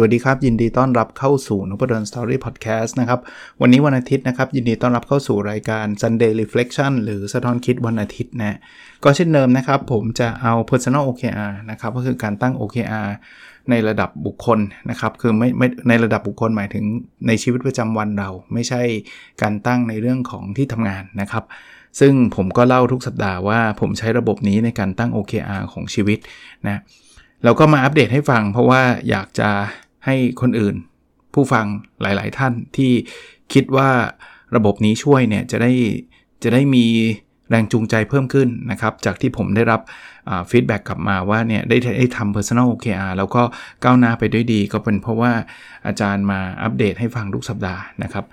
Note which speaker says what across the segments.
Speaker 1: วัสดีครับ ยินดีต้อนรับเข้าสู่นพดลสตอรี่พอดแคสต์นะครับ วันนี้วันอาทิตย์นะครับ ยินดีต้อนรับเข้าสู่รายการ Sunday Reflection หรือสะท้อนคิดวันอาทิตย์นะก็เช่นเดิมนะครับ ผมจะเอา Personal OKR นะครับ ก็คือการตั้ง OKR ในระดับบุคคลนะครับ คือไม่ไม่ในระดับบุคคลหมายถึงในชีวิตประจำวันเรา ไม่ใช่การตั้งในเรื่องของที่ทำงานนะครับ ซึ่งผมก็เล่าทุกสัปดาห์ว่าผมใช้ระบบนี้ในการตั้ง OKR ของชีวิตนะเราก็มาอัปเดตให้ฟังเพราะว่าอยากจะ ให้คนอื่น ผู้ฟังหลาย ๆ ท่านที่คิดว่าระบบนี้ช่วยเนี่ยจะได้จะได้มีแรงจูงใจเพิ่มขึ้นนะครับ จากที่ผมได้รับfeedback กลับมาว่าเนี่ยได้ได้ทำ personal OKR แล้วก็ก้าวหน้าไปด้วยดี ก็เป็นเพราะว่าอาจารย์มาอัปเดตให้ฟังทุกสัปดาห์นะครับ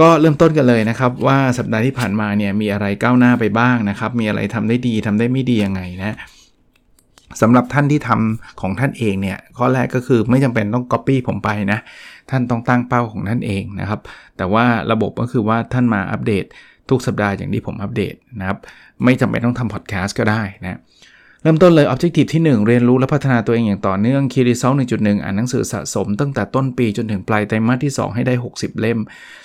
Speaker 1: ก็เริ่มต้นกันเลยนะครับว่าสัปดาห์ที่ผ่านมาเนี่ยมีอะไรก้าวหน้าไปบ้างนะครับ มีอะไรทำได้ดีทำได้ไม่ดียังไงนะ สำหรับท่านที่ทำของท่านเองเนี่ยข้อแรกก็คือไม่จำเป็นต้อง Copy ผมไปนะ ท่านต้องตั้งเป้าของท่านเองนะครับ แต่ว่าระบบก็คือว่าท่านมาอัปเดตทุกสัปดาห์อย่างที่ผมอัปเดตนะครับ ไม่จำเป็นต้องทำพอดแคสต์ก็ได้นะ เริ่มต้นเลย Objective ที่ 1 เรียนรู้และพัฒนาตัวเองอย่างต่อเนื่อง Key Result 1.1 อ่านหนังสือสะสม ตั้งแต่ต้นปีจนถึงปลายไตรมาสที่ 2 ให้ได้ 60 เล่ม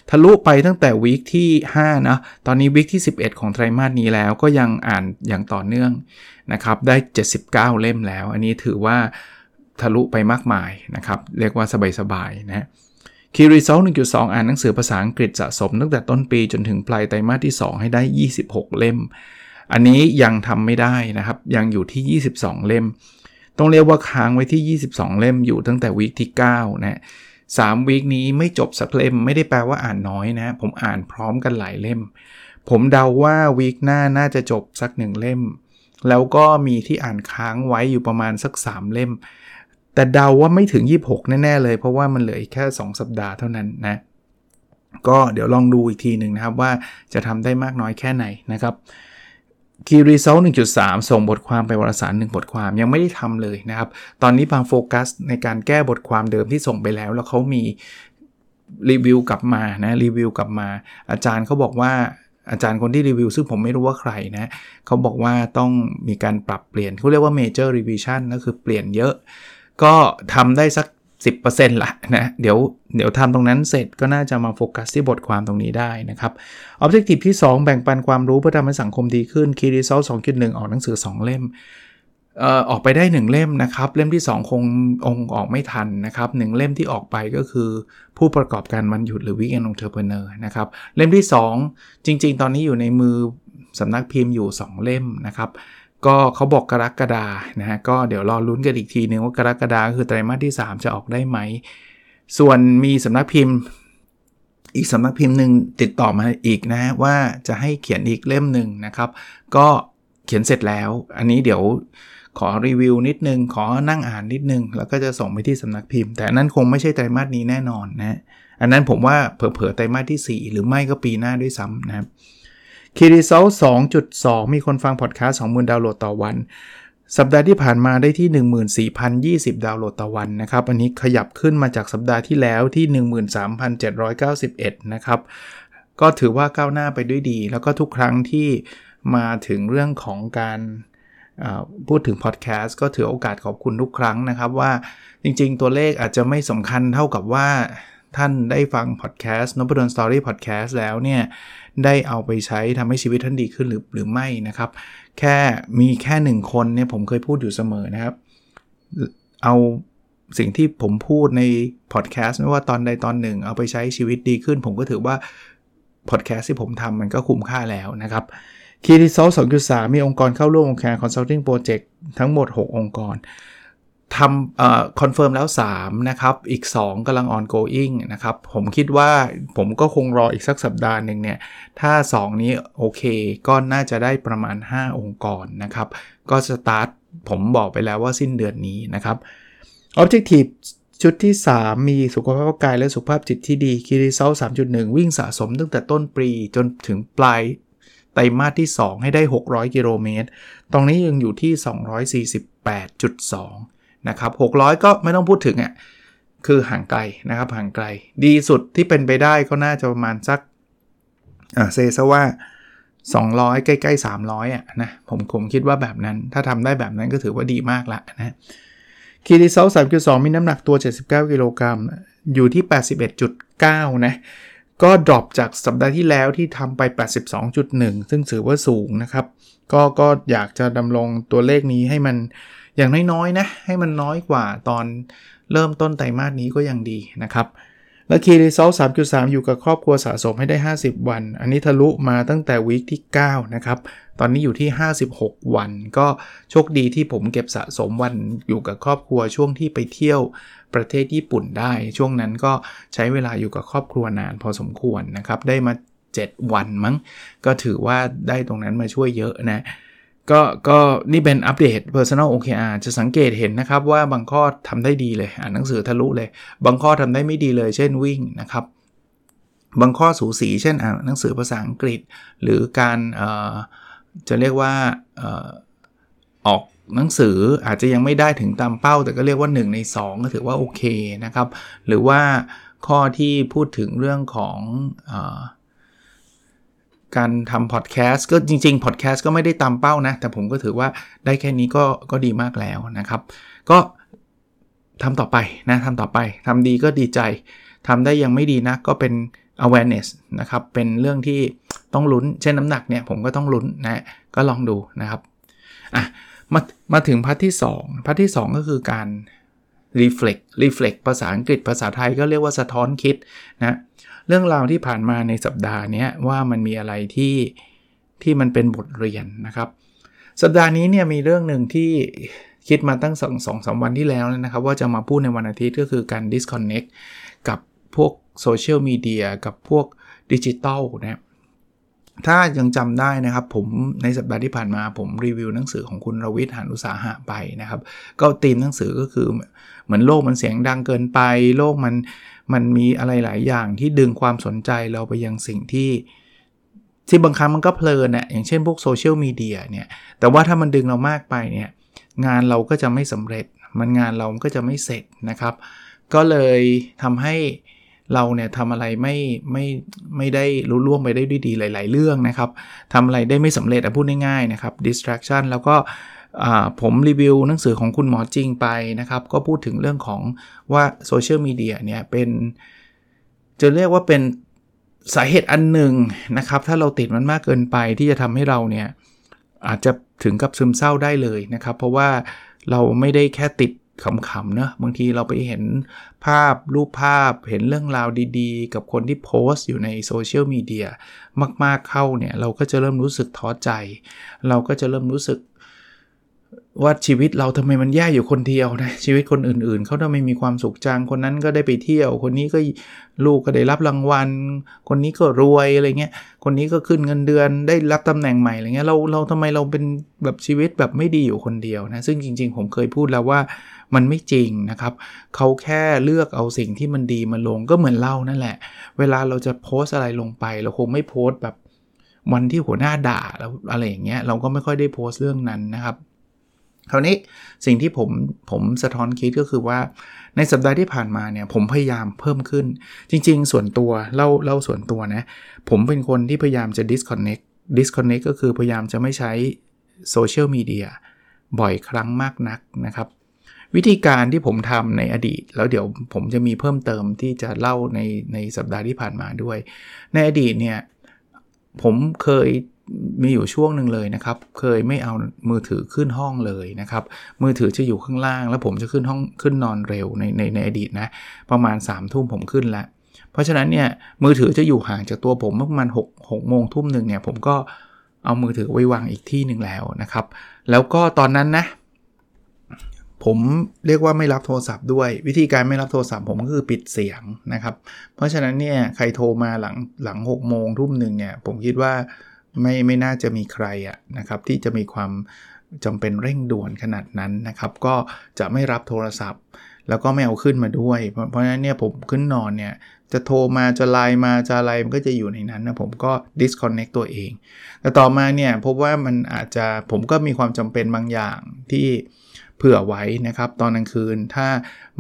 Speaker 1: ทะลุไปตั้งแต่วีคที่ 5 นะ ตอนนี้วีคที่ 11 ของไตรมาสนี้แล้วก็ยังอ่านอย่างต่อเนื่องนะครับ ได้ 79 เล่มแล้ว อันนี้ถือว่าทะลุไปมากมายนะครับ เรียกว่าสบายๆนะ Key Result 1.2 อ่านหนังสือภาษาอังกฤษสะสม ตั้งแต่ต้นปีจนถึงปลายไตรมาสที่ 2 ให้ได้ 26 เล่ม อันนี้ยังทำไม่ได้นะครับ ยังอยู่ที่ 22 เล่ม ต้องเรียกว่าค้างไว้ที่ 22 เล่มอยู่ตั้งแต่วีคที่ 9 นะสามวีคนี้ไม่จบสักเล่มไม่ได้แปลว่าอ่านน้อยนะ ผมอ่านพร้อมกันหลายเล่ม ผมเดาว่าวีคหน้าน่าจะจบสักหนึ่งเล่ม แล้วก็มีที่อ่านค้างไว้อยู่ประมาณสัก 3 เล่ม แต่เดาว่าไม่ถึง 26 แน่ ๆ เลย เพราะว่ามันเหลือแค่ 2 สัปดาห์เท่านั้นนะ ก็เดี๋ยวลองดูอีกทีหนึ่งนะครับว่าจะทำได้มากน้อยแค่ไหนนะครับ Key Result 1.3ส่งบทความไปวารสาร1บทความยังไม่ได้ทำเลยนะครับ ตอนนี้บางโฟกัสในการแก้บทความเดิมที่ส่งไปแล้ว แล้วเขามีรีวิวกลับมานะรีวิวกลับมา อาจารย์เขาบอกว่าอาจารย์คนที่รีวิวซึ่งผมไม่รู้ว่าใครนะเขาบอกว่าต้องมีการปรับเปลี่ยนเขาเรียกว่า major revision ก็คือเปลี่ยนเยอะ ก็ทำได้สัก 10%ละนะเดี๋ยวเดี๋ยวทำตรงนั้นเสร็จก็น่าจะมาโฟกัสที่บทความตรงนี้ได้นะครับ Objective ที่ 2 แบ่งปันความรู้เพื่อทำให้สังคมดีขึ้น Key Result 2.1 ออกหนังสือ 2 เล่มเอ่อออกไปได้ 1 เล่มนะครับ เล่มที่ 2 คงองออกไม่ทันนะครับ1เล่มที่ออกไปก็คือ ผู้ประกอบการมันหยุดหรือ Weekend Entrepreneur นะครับเล่มที่ 2 จริง ๆ ตอนนี้อยู่ในมือสำนักพิมพ์อยู่ 2 เล่มนะครับ ก็เขาบอกกรกฎานะฮะก็เดี๋ยวรอลุ้นกันอีกทีนึงว่ากรกฎาคือไตรมาสที่ 3 จะออกได้ไหม ส่วนมีสำนักพิมพ์ อีกสำนักพิมพ์หนึ่งติดต่อมาอีกนะว่าจะให้เขียนอีกเล่มหนึ่งนะครับ ก็เขียนเสร็จแล้ว อันนี้เดี๋ยวขอรีวิวนิดนึง ขอนั่งอ่านนิดนึง แล้วก็จะส่งไปที่สำนักพิมพ์ แต่นั้นคงไม่ใช่ไตรมาสนี้แน่นอนนะอันนั้นผมว่าเผลอๆไตรมาสที่ 4 หรือไม่ก็ปีหน้าด้วยซ้ำนะครับ คีรีเซล2.2 มีคนฟังพอดแคสต์20,000 ดาวน์โหลดต่อวัน สัปดาห์ที่ผ่านมาได้ที่ 14,020 ดาวน์โหลดต่อวันนะครับ อันนี้ขยับขึ้นมาจากสัปดาห์ที่แล้วที่ 13,791 นะครับ ก็ถือว่าก้าวหน้าไปด้วยดี แล้วก็ทุกครั้งที่มาถึงเรื่องของการพูดถึงพอดแคสต์ก็ถือโอกาสขอบคุณทุกครั้งนะครับว่าจริงๆ ตัวเลขอาจจะไม่สำคัญเท่ากับว่า ท่านได้ฟังพอดแคสต์ Nopadol's Story Podcast แล้วเนี่ย ได้เอาไปใช้ทำให้ชีวิตท่านดีขึ้นหรือหรือไม่นะครับ แค่มีแค่หนึ่งคนเนี่ยผมเคยพูดอยู่เสมอนะครับ เอาสิ่งที่ผมพูดในพอดแคสต์ไม่ว่าตอนใดตอนหนึ่ง เอาไปใช้ชีวิตดีขึ้น ผมก็ถือว่าพอดแคสต์ที่ผมทำมันก็คุ้มค่าแล้วนะครับ Key Result สองจุดสามมีองค์กรเข้าร่วม OKR Consulting Projectทั้งหมด 6 องค์กร ทำคอนเฟิร์มแล้ว 3 นะครับ อีก 2กำลัง ongoing นะครับ ผมคิดว่าผมก็คงรออีกสักสัปดาห์หนึ่งเนี่ย ถ้า 2 นี้โอเค ก็น่าจะได้ประมาณ 5 องค์กรนะครับ ก็สตาร์ทผมบอกไปแล้วว่าสิ้นเดือนนี้นะครับ Objective ชุดที่ 3 มีสุขภาพกายและสุขภาพจิตที่ดี Key Result 3.1 วิ่งสะสมตั้งแต่ต้นปีจนถึงปลายไตรมาสที่ 2 ให้ได้ 600 กิโลเมตร ตรงนี้ยังอยู่ที่ 248.2 นะครับ600 ก็ไม่ต้องพูดถึงอะ่ะคือห่างไกลนะครับห่างไกล ดีสุดที่เป็นไปได้ก็น่าจะประมาณสักอ่าเซซะว่า 200 ใกล้ๆ 300อะนะผมผมคิดว่าแบบนั้น ถ้าทำได้แบบนั้นก็ถือว่าดีมากละนะคีรีเซล3.2มีน้ำหนักตัว 79 กิโลกรัมอยู่ที่ 81.9 นะ ก็ดรอปจากสัปดาห์ที่แล้วที่ทำไป 82.1 ซึ่งถือว่าสูงนะครับ ก็ก็อยากจะดำรงตัวเลขนี้ให้มัน อย่างน้อยๆนะให้มันน้อยกว่าตอนเริ่มต้นไตรมาสนี้ก็ยังดีนะครับและคีรีซอล3.3 อยู่กับครอบครัวสะสมให้ได้ 50 วัน อันนี้ทะลุมาตั้งแต่วีคที่ 9 นะครับ ตอนนี้อยู่ที่ 56 วัน ก็โชคดีที่ผมเก็บสะสมวันอยู่กับครอบครัวช่วงที่ไปเที่ยวประเทศญี่ปุ่นได้ ช่วงนั้นก็ใช้เวลาอยู่กับครอบครัวนานพอสมควรนะครับ ได้มา 7 วันมั้ง ก็ถือว่าได้ตรงนั้นมาช่วยเยอะนะ ก็ก็นี่เป็นอัปเดต Personal OKR จะสังเกตเห็นนะครับว่าบางข้อทำได้ดีเลย อ่านหนังสือทะลุเลย บางข้อทำได้ไม่ดีเลย เช่นวิ่งนะครับ บางข้อสูสีเช่นอ่านหนังสือภาษาอังกฤษ หรือการจะเรียกว่าออกหนังสืออาจจะยังไม่ได้ถึงตามเป้า แต่ก็เรียกว่า 1 ใน 2 ก็ถือว่าโอเคนะครับ หรือว่าข้อที่พูดถึงเรื่องของอ การทำพอดแคสต์ก็จริงๆพอดแคสต์ก็ไม่ได้ตามเป้านะ แต่ผมก็ถือว่าได้แค่นี้ก็ก็ดีมากแล้วนะครับ ก็ทำต่อไปนะทำต่อไปทำดีก็ดีใจทำได้ยังไม่ดีนะก็เป็น awareness นะครับ เป็นเรื่องที่ต้องลุ้น เช่นน้ำหนักเนี่ยผมก็ต้องลุ้นนะก็ลองดูนะครับอะมามาถึง part ที่ 2 part ที่ 2 ก็คือการ reflect reflect ภาษาอังกฤษภาษาไทยก็เรียกว่าสะท้อนคิดนะ เรื่องราวที่ผ่านมาในสัปดาห์นี้ว่ามันมีอะไรที่ที่มันเป็นบทเรียนนะครับ สัปดาห์นี้เนี่ยมีเรื่องหนึ่งที่คิดมาตั้งสองสองสามวันที่แล้วนะครับ ว่าจะมาพูดในวันอาทิตย์ก็คือการ disconnect กับพวกโซเชียลมีเดียกับพวกดิจิตอลนะ ถ้ายังจำได้นะครับผมในสัปดาห์ที่ผ่านมาผมรีวิวหนังสือของคุณรวิศ หาญอุตสาหะไปนะครับ ก็ตีมหนังสือก็คือเหมือนโลกมันเสียงดังเกินไป โลกมันมันมีอะไรหลายอย่างที่ดึงความสนใจเราไปยังสิ่งที่ ที่บางครั้งมันก็เพลินนะอย่างเช่นพวกโซเชียลมีเดียเนี่ยแต่ว่าถ้ามันดึงเรามากไปเนี่ยงานเราก็จะไม่สำเร็จ มันงานเราก็จะไม่เสร็จนะครับ ก็เลยทำให้ เราเนี่ยทำอะไรไม่ไม่ไม่ได้รู้ล่วงไปได้ด้วยดีหลาย ๆ เรื่องนะครับทำอะไรได้ไม่สำเร็จอะพูดง่ายๆนะครับ distraction แล้วก็ผมรีวิวหนังสือของคุณหมอจริงไปนะครับ ก็พูดถึงเรื่องของว่าโซเชียลมีเดียเนี่ยเป็น จะเรียกว่าเป็นสาเหตุอันหนึ่งนะครับ ถ้าเราติดมันมากเกินไปที่จะทำให้เราเนี่ยอาจจะถึงกับซึมเศร้าได้เลยนะครับ เพราะว่าเราไม่ได้แค่ติด ขำๆเนะบางทีเราไปเห็นภาพรูปภาพเห็นเรื่องราวดีๆ กับคนที่โพสต์อยู่ในโซเชียลมีเดียมากๆเข้าเนี่ย เราก็จะเริ่มรู้สึกท้อใจ เราก็จะเริ่มรู้สึก ว่าชีวิตเราทำไมมันแย่อยู่คนเดียวนะชีวิตคนอื่นๆเขาทำไมมีความสุขจังคนนั้นก็ได้ไปเที่ยว คนนี้ก็ลูกก็ได้รับรางวัล คนนี้ก็รวยอะไรเงี้ยคนนี้ก็ขึ้นเงินเดือนได้รับตำแหน่งใหม่อะไรเงี้ยเราเราทำไมเราเป็นแบบชีวิตแบบไม่ดีอยู่คนเดียวนะซึ่งจริง ๆ ผมเคยพูดแล้วว่ามันไม่จริงนะครับเขาแค่เลือกเอาสิ่งที่มันดีมาลงก็เหมือนเล่านั่นแหละ เวลาเราจะโพสอะไรลงไปเราคงไม่โพสแบบวันที่หัวหน้าด่าแล้วอะไรอย่างเงี้ยเราก็ไม่ค่อยได้โพสเรื่องนั้นนะครับ คราวนี้สิ่งที่ผมผมสะท้อนคิดก็คือว่าในสัปดาห์ที่ผ่านมาเนี่ยผมพยายามเพิ่มขึ้น จริง ๆ ส่วนตัวเล่าเล่าส่วนตัวนะ ผมเป็นคนที่พยายามจะ disconnect disconnect ก็คือพยายามจะไม่ใช้โซเชียลมีเดียบ่อยครั้งมากนักนะครับ วิธีการที่ผมทำในอดีต แล้วเดี๋ยวผมจะมีเพิ่มเติมที่จะเล่าในในสัปดาห์ที่ผ่านมาด้วย ในอดีตเนี่ยผมเคย มีอยู่ช่วงหนึ่งเลยนะครับ เคยไม่เอามือถือขึ้นห้องเลยนะครับ มือถือจะอยู่ข้างล่าง แล้วผมจะขึ้นห้องขึ้นนอนเร็วในในในอดีตนะ ประมาณ3ามทุ่มผมขึ้นแล้วเพราะฉะนั้นเนี่ยมือถือจะอยู่ห่างจากตัวผมประมาณ6 6โมงทุ่มหนึ่งเนี่ยผมก็เอามือถือไว้วางอีกที่หนึ่งแล้วนะครับ แล้วก็ตอนนั้นนะผมเรียกว่าไม่รับโทรศัพท์ด้วย วิธีการไม่รับโทรศัพท์ผมก็คือปิดเสียงนะครับ เพราะฉะนั้นเนี่ยใครโทรมาหลังหลัง6โมงทุ่มหนึ่งเนี่ยผมคิดว่า ไม่ไม่น่าจะมีใครอะนะครับที่จะมีความจำเป็นเร่งด่วนขนาดนั้นนะครับ ก็จะไม่รับโทรศัพท์ แล้วก็ไม่เอาขึ้นมาด้วย เพราะฉะนั้นเนี่ยผมขึ้นนอนเนี่ยจะโทรมาจะไลน์มาจะอะไรมันก็จะอยู่ในนั้นนะผมก็ disconnect ตัวเอง แต่ต่อมาเนี่ยพบว่ามันอาจจะผมก็มีความจำเป็นบางอย่างที่เผื่อไว้นะครับ ตอนกลางคืนถ้า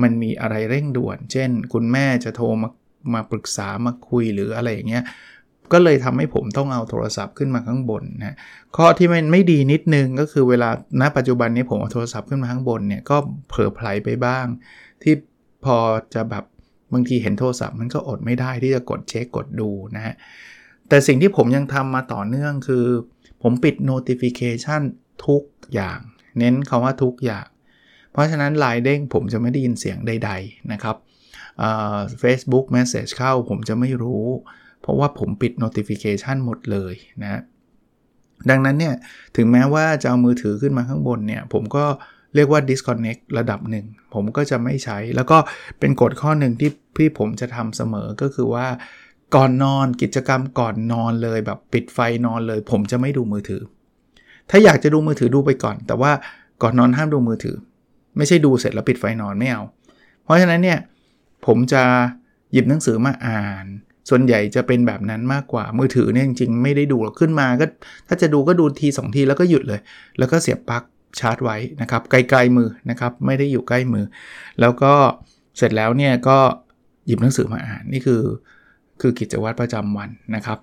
Speaker 1: มันมีอะไรเร่งด่วน เช่น คุณแม่จะโทรมามาปรึกษามาคุยหรืออะไรอย่างเงี้ย ก็เลยทำให้ผมต้องเอาโทรศัพท์ขึ้นมาข้างบนนะข้อที่มันไม่ดีนิดนึงก็คือเวลาณปัจจุบันนี้ผมเอาโทรศัพท์ขึ้นมาข้างบนเนี่ยก็เผลอไผลไปบ้าง ที่พอจะแบบบางทีเห็นโทรศัพท์มันก็อดไม่ได้ที่จะกดเช็คกดดูนะฮะแต่สิ่งที่ผมยังทำมาต่อเนื่องคือ ผมปิด notification ทุกอย่าง เน้นคาว่าทุกอย่าง เพราะฉะนั้นลายเด้งผมจะไม่ได้ยินเสียงใด ๆ นะครับเฟซบุ๊ก Message เข้าผมจะไม่รู้ เพราะว่าผมปิด notification หมดเลยนะดังนั้นเนี่ยถึงแม้ว่าจะเอามือถือขึ้นมาข้างบนเนี่ย ผมก็เรียกว่า disconnect ระดับหนึ่ง ผมก็จะไม่ใช้ แล้วก็เป็นกฎข้อหนึ่งที่พี่ผมจะทำเสมอก็คือว่าก่อนนอนกิจกรรมก่อนนอนเลยแบบปิดไฟนอนเลย ผมจะไม่ดูมือถือ ถ้าอยากจะดูมือถือดูไปก่อน แต่ว่าก่อนนอนห้ามดูมือถือ ไม่ใช่ดูเสร็จแล้วปิดไฟนอนไม่เอา เพราะฉะนั้นเนี่ยผมจะหยิบหนังสือมาอ่าน ส่วนใหญ่จะเป็นแบบนั้นมากกว่ามือถือเนี่ยจริงๆไม่ได้ดูหรอกขึ้นมาก็ถ้าจะดูก็ดูที 2 ทีแล้วก็หยุดเลย แล้วก็เสียบปลั๊กชาร์จไว้นะครับไกลๆมือนะครับไม่ได้อยู่ใกล้มือ แล้วก็เสร็จแล้วเนี่ยก็หยิบหนังสือมาอ่านนี่คือ คือกิจวัตรประจำวันนะครับ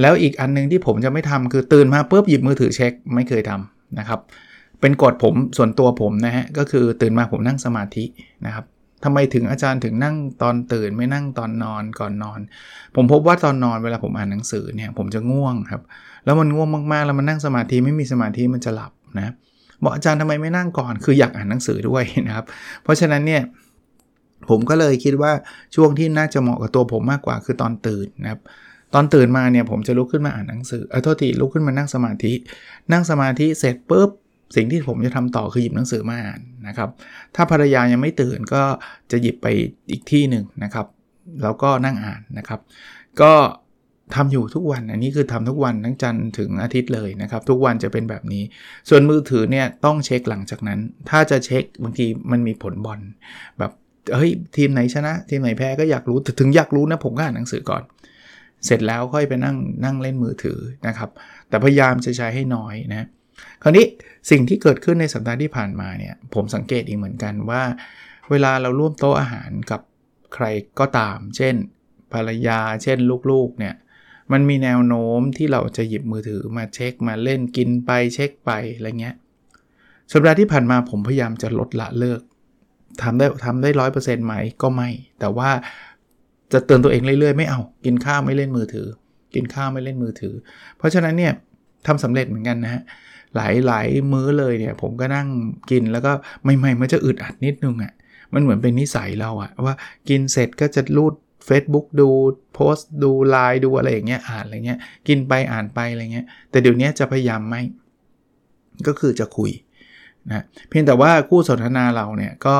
Speaker 1: แล้วอีกอันนึงที่ผมจะไม่ทำคือตื่นมาปุ๊บหยิบมือถือเช็คไม่เคยทำนะครับ เป็นกฎผมส่วนตัวผมนะฮะก็คือตื่นมาผมนั่งสมาธินะครับ ทำไมถึงอาจารย์ถึงนั่งตอนตื่นไม่นั่งตอนนอนก่อนนอน ผมพบว่าตอนนอนเวลาผมอ่านหนังสือเนี่ยผมจะง่วงครับ แล้วมันง่วงมากๆ แล้วมันนั่งสมาธิไม่มีสมาธิมันจะหลับนะบอกอาจารย์ทำไมไม่นั่งก่อน คืออยากอ่านหนังสือด้วยนะครับ เพราะฉะนั้นเนี่ยผมก็เลยคิดว่าช่วงที่น่าจะเหมาะกับตัวผมมากกว่าคือตอนตื่นนะครับตอนตื่นมาเนี่ยผมจะลุกขึ้นมาอ่านหนังสือเออโทษทีลุกขึ้นมานั่งสมาธิ นั่งสมาธิเสร็จปุ๊บ สิ่งที่ผมจะทำต่อคือหยิบหนังสือมาอ่านนะครับ ถ้าภรรยายังไม่ตื่นก็จะหยิบไปอีกที่หนึ่งนะครับ แล้วก็นั่งอ่านนะครับ ก็ทำอยู่ทุกวัน อันนี้คือทำทุกวันทั้งจันทร์ถึงอาทิตย์เลยนะครับ ทุกวันจะเป็นแบบนี้ ส่วนมือถือเนี่ยต้องเช็คหลังจากนั้น ถ้าจะเช็คบางทีมันมีผลบอลแบบเฮ้ยทีมไหนชนะ ทีมไหนแพ้ก็อยากรู้ถึงอยากรู้นะผมก็อ่านหนังสือก่อน เสร็จแล้วค่อยไปนั่งนั่งเล่นมือถือนะครับ แต่พยายามจะใช้ให้น้อยนะ คราวนี้สิ่งที่เกิดขึ้นในสัปดาห์ที่ผ่านมาเนี่ยผมสังเกตอีกเหมือนกันว่า เวลาเราร่วมโต๊ะอาหารกับใครก็ตาม เช่น ภรรยา เช่นลูกๆเนี่ยมันมีแนวโน้มที่เราจะหยิบมือถือมาเช็คมาเล่นกินไปเช็คไปอะไรเงี้ยสัปดาห์ที่ผ่านมาผมพยายามจะลดละเลิกทำได้ทำได้ร้อยเปอร์เซ็นต์ไหมก็ไม่ แต่ว่าจะเตือนตัวเองเรื่อยๆ ไม่เอา กินข้าวไม่เล่นมือถือ กินข้าวไม่เล่นมือถือ เพราะฉะนั้นเนี่ย ทำสำเร็จเหมือนกันนะฮะหลายหลายมื้อเลยเนี่ย ผมก็นั่งกินแล้วก็ใหม่ๆมันจะอึดอัดนิดนึงอะ่ะมันเหมือนเป็นนิสัยเราอะว่ากินเสร็จก็จะรูด Facebook ดูโพสต์ดูไลน์ดูอะไรอย่างเงี้ยอ่านอะไรเงี้ยกินไปอ่านไปอะไรเงี้ยแต่เดี๋ยวนี้จะพยายามไม่ ก็คือจะคุยนะเพียงแต่ว่าคู่สนทนาเราเนี่ยก็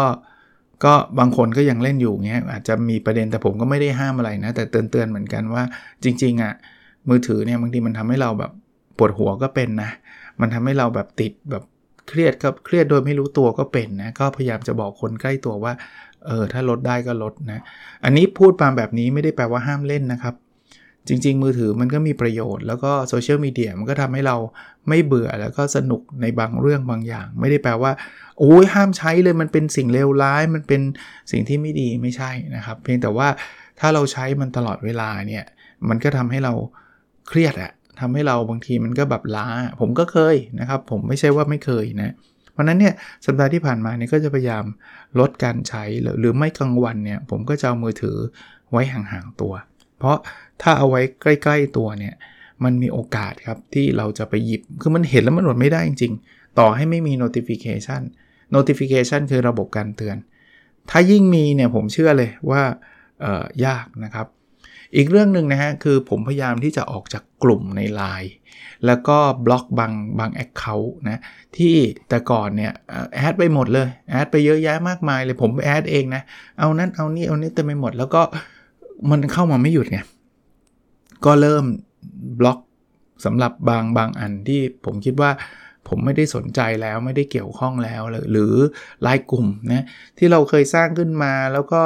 Speaker 1: ก็บางคนก็ยังเล่นอยู่เงี้ยอาจจะมีประเด็นแต่ผมก็ไม่ได้ห้ามอะไรนะ แต่เตือนเตือนเหมือนกันว่าจริงๆอะ่ะมือถือเนี่ยบางทีมันทำให้เราแบบ ปวดหัวก็เป็นนะ มันทำให้เราแบบติดแบบเครียดกับเครียดโดยไม่รู้ตัวก็เป็นนะ ก็พยายามจะบอกคนใกล้ตัวว่า เออ ถ้าลดได้ก็ลดนะ อันนี้พูดมาแบบนี้ไม่ได้แปลว่าห้ามเล่นนะครับ จริง ๆ มือถือมันก็มีประโยชน์ แล้วก็โซเชียลมีเดียมันก็ทำให้เราไม่เบื่อแล้วก็สนุกในบางเรื่องบางอย่าง ไม่ได้แปลว่า โอ้ยห้ามใช้เลยมันเป็นสิ่งเลวร้าย มันเป็นสิ่งที่ไม่ดีไม่ใช่นะครับ เพียงแต่ว่าถ้าเราใช้มันตลอดเวลาเนี่ย มันก็ทำให้เราเครียดอะ ทำให้เราบางทีมันก็แบบล้า ผมก็เคยนะครับ ผมไม่ใช่ว่าไม่เคยนะ เพราะนั้นเนี่ยสัปดาห์ที่ผ่านมาเนี่ยก็จะพยายามลดการใช้หรือไม่กลางวันเนี่ยผมก็จะเอามือถือไว้ห่างๆตัว เพราะถ้าเอาไว้ใกล้ ๆตัวเนี่ยมันมีโอกาสครับที่เราจะไปหยิบ คือมันเห็นแล้วมันอดไม่ได้จริงๆ ต่อให้ไม่มี notification notification คือระบบการเตือน ถ้ายิ่งมีเนี่ยผมเชื่อเลยว่า ยากนะครับ อีกเรื่องหนึ่งนะฮะคือผมพยายามที่จะออกจากกลุ่มใน Line แล้วก็บล็อกบางบาง account นะที่แต่ก่อนเนี่ย add ไปหมดเลย add ไปเยอะแยะมากมายเลยผม add เองนะเอานั้นเอานี่เอานี่เต็มไปหมด แล้วก็มันเข้ามาไม่หยุดไงก็เริ่มบล็อกสำหรับบางบางอันที่ผมคิดว่าผมไม่ได้สนใจแล้วไม่ได้เกี่ยวข้องแล้ว หรือไลน์กลุ่มนะที่เราเคยสร้างขึ้นมาแล้วก็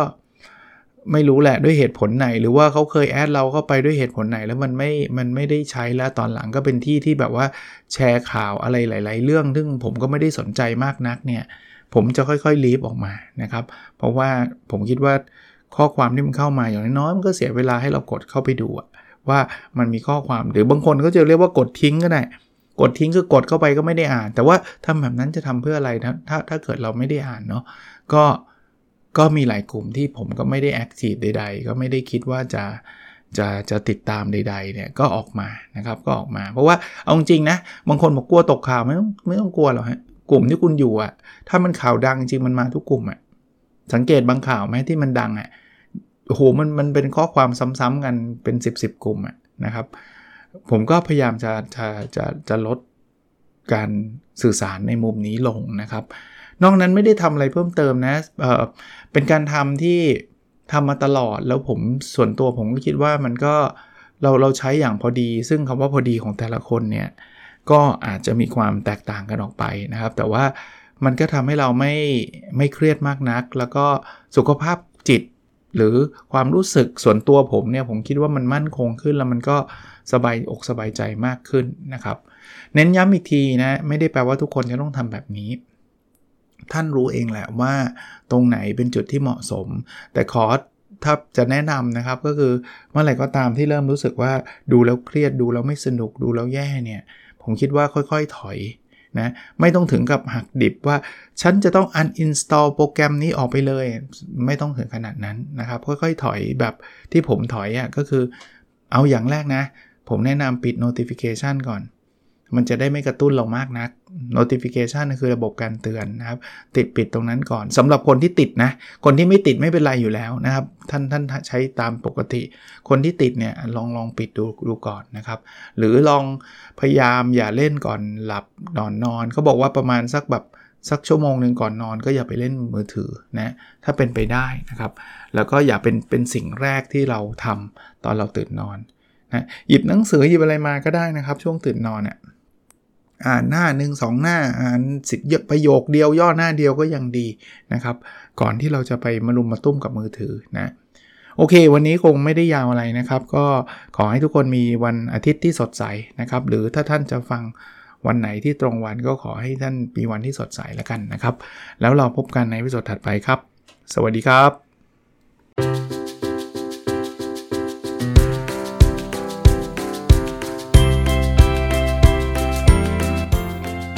Speaker 1: ไม่รู้แหละด้วยเหตุผลไหน หรือว่าเขาเคยแอดเราเข้าไปด้วยเหตุผลไหน แล้วมันไม่ มันไม่ได้ใช้แล้วตอนหลังก็เป็นที่ที่แบบว่าแชร์ข่าวอะไรหลาย ๆ เรื่อง ซึ่งผมก็ไม่ได้สนใจมากนักเนี่ย ผมจะค่อยๆลีฟออกมานะครับ เพราะว่าผมคิดว่าข้อความที่มันเข้ามาอย่างน้อยมันก็เสียเวลาให้เรากดเข้าไปดูว่ามันมีข้อความหรือบางคนก็จะเรียกว่ากดทิ้งก็ได้กดทิ้งคือกดเข้าไปก็ไม่ได้อ่าน แต่ว่าทำแบบนั้นจะทำเพื่ออะไรนะถ้าถ้าเกิดเราไม่ได้อ่านเนาะก็ ก็มีหลายกลุ่มที่ผมก็ไม่ได้แอคทีฟใด ๆ ก็ไม่ได้คิดว่าจะจะจะติดตามใดๆเนี่ยก็ออกมานะครับก็ออกมา เพราะว่าเอาจริงนะบางคนบอกกลัวตกข่าวไม่ต้องไม่ต้องกลัวหรอกฮะกลุ่มที่คุณอยู่อะถ้ามันข่าวดังจริงมันมาทุกกลุ่มอะสังเกตบางข่าวไหมที่มันดังอะโอ้โหมันมันเป็นข้อความซ้ำๆกันเป็น 10บสกลุ่มอะนะครับ ผมก็พยายามจะจะจะจะลดการสื่อสารในมุมนี้ลงนะครับ นอกนั้นไม่ได้ทำอะไรเพิ่มเติมนะเออเป็นการทำที่ทำมาตลอดแล้วผมส่วนตัวผมก็คิดว่ามันก็เราเราใช้อย่างพอดี ซึ่งคำว่าพอดีของแต่ละคนเนี่ยก็อาจจะมีความแตกต่างกันออกไปนะครับ แต่ว่ามันก็ทำให้เราไม่ไม่เครียดมากนัก แล้วก็สุขภาพจิตหรือความรู้สึกส่วนตัวผมเนี่ยผมคิดว่ามันมั่นคงขึ้นแล้วมันก็สบายอกสบายใจมากขึ้นนะครับ เน้นย้ำอีกทีนะ ไม่ได้แปลว่าทุกคนจะต้องทำแบบนี้ ท่านรู้เองแหละว่าตรงไหนเป็นจุดที่เหมาะสม แต่ขอถ้าจะแนะนำนะครับก็คือเมื่อไหร่ก็ตามที่เริ่มรู้สึกว่าดูแล้วเครียดดูแล้วไม่สนุกดูแล้วแย่เนี่ยผมคิดว่าค่อยๆถอยนะไม่ต้องถึงกับหักดิบว่า ฉันจะต้อง uninstall โปรแกรมนี้ออกไปเลย ไม่ต้องถึงขนาดนั้นนะครับ ค่อยๆถอยแบบที่ผมถอยอะ่ะก็คือเอาอย่างแรกนะ ผมแนะนำปิด notification ก่อน มันจะได้ไม่กระตุ้นเรามากนัก notification คือระบบการเตือนนะครับ ติดปิดตรงนั้นก่อนสำหรับคนที่ติดนะ คนที่ไม่ติดไม่เป็นไรอยู่แล้วนะครับ ท่านท่านใช้ตามปกติ คนที่ติดเนี่ยลองลองปิดดูดูก่อนนะครับ หรือลองพยายามอย่าเล่นก่อนหลับนอนนอนเขาบอกว่าประมาณสักแบบสักชั่วโมงหนึ่งก่อนนอนก็อย่าไปเล่นมือถือนะถ้าเป็นไปได้นะครับ แล้วก็อย่าเป็นเป็นสิ่งแรกที่เราทำตอนเราตื่นนอนนะหยิบหนังสือหยิบอะไรมาก็ได้นะครับ ช่วงตื่นนอนเนี่ย อ่านหน้าหนึ่งสองหน้าอ่านสิเยอะประโยคเดียวย่อหน้าเดียวก็ยังดีนะครับ ก่อนที่เราจะไปมารุมมาตุ้มกับมือถือนะโอเค วันนี้คงไม่ได้ยาวอะไรนะครับ ก็ขอให้ทุกคนมีวันอาทิตย์ที่สดใสนะครับ หรือถ้าท่านจะฟังวันไหนที่ตรงวันก็ขอให้ท่านมีวันที่สดใสแล้วกันนะครับ แล้วเราพบกันในวิดีโอถัดไปครับ สวัสดีครับ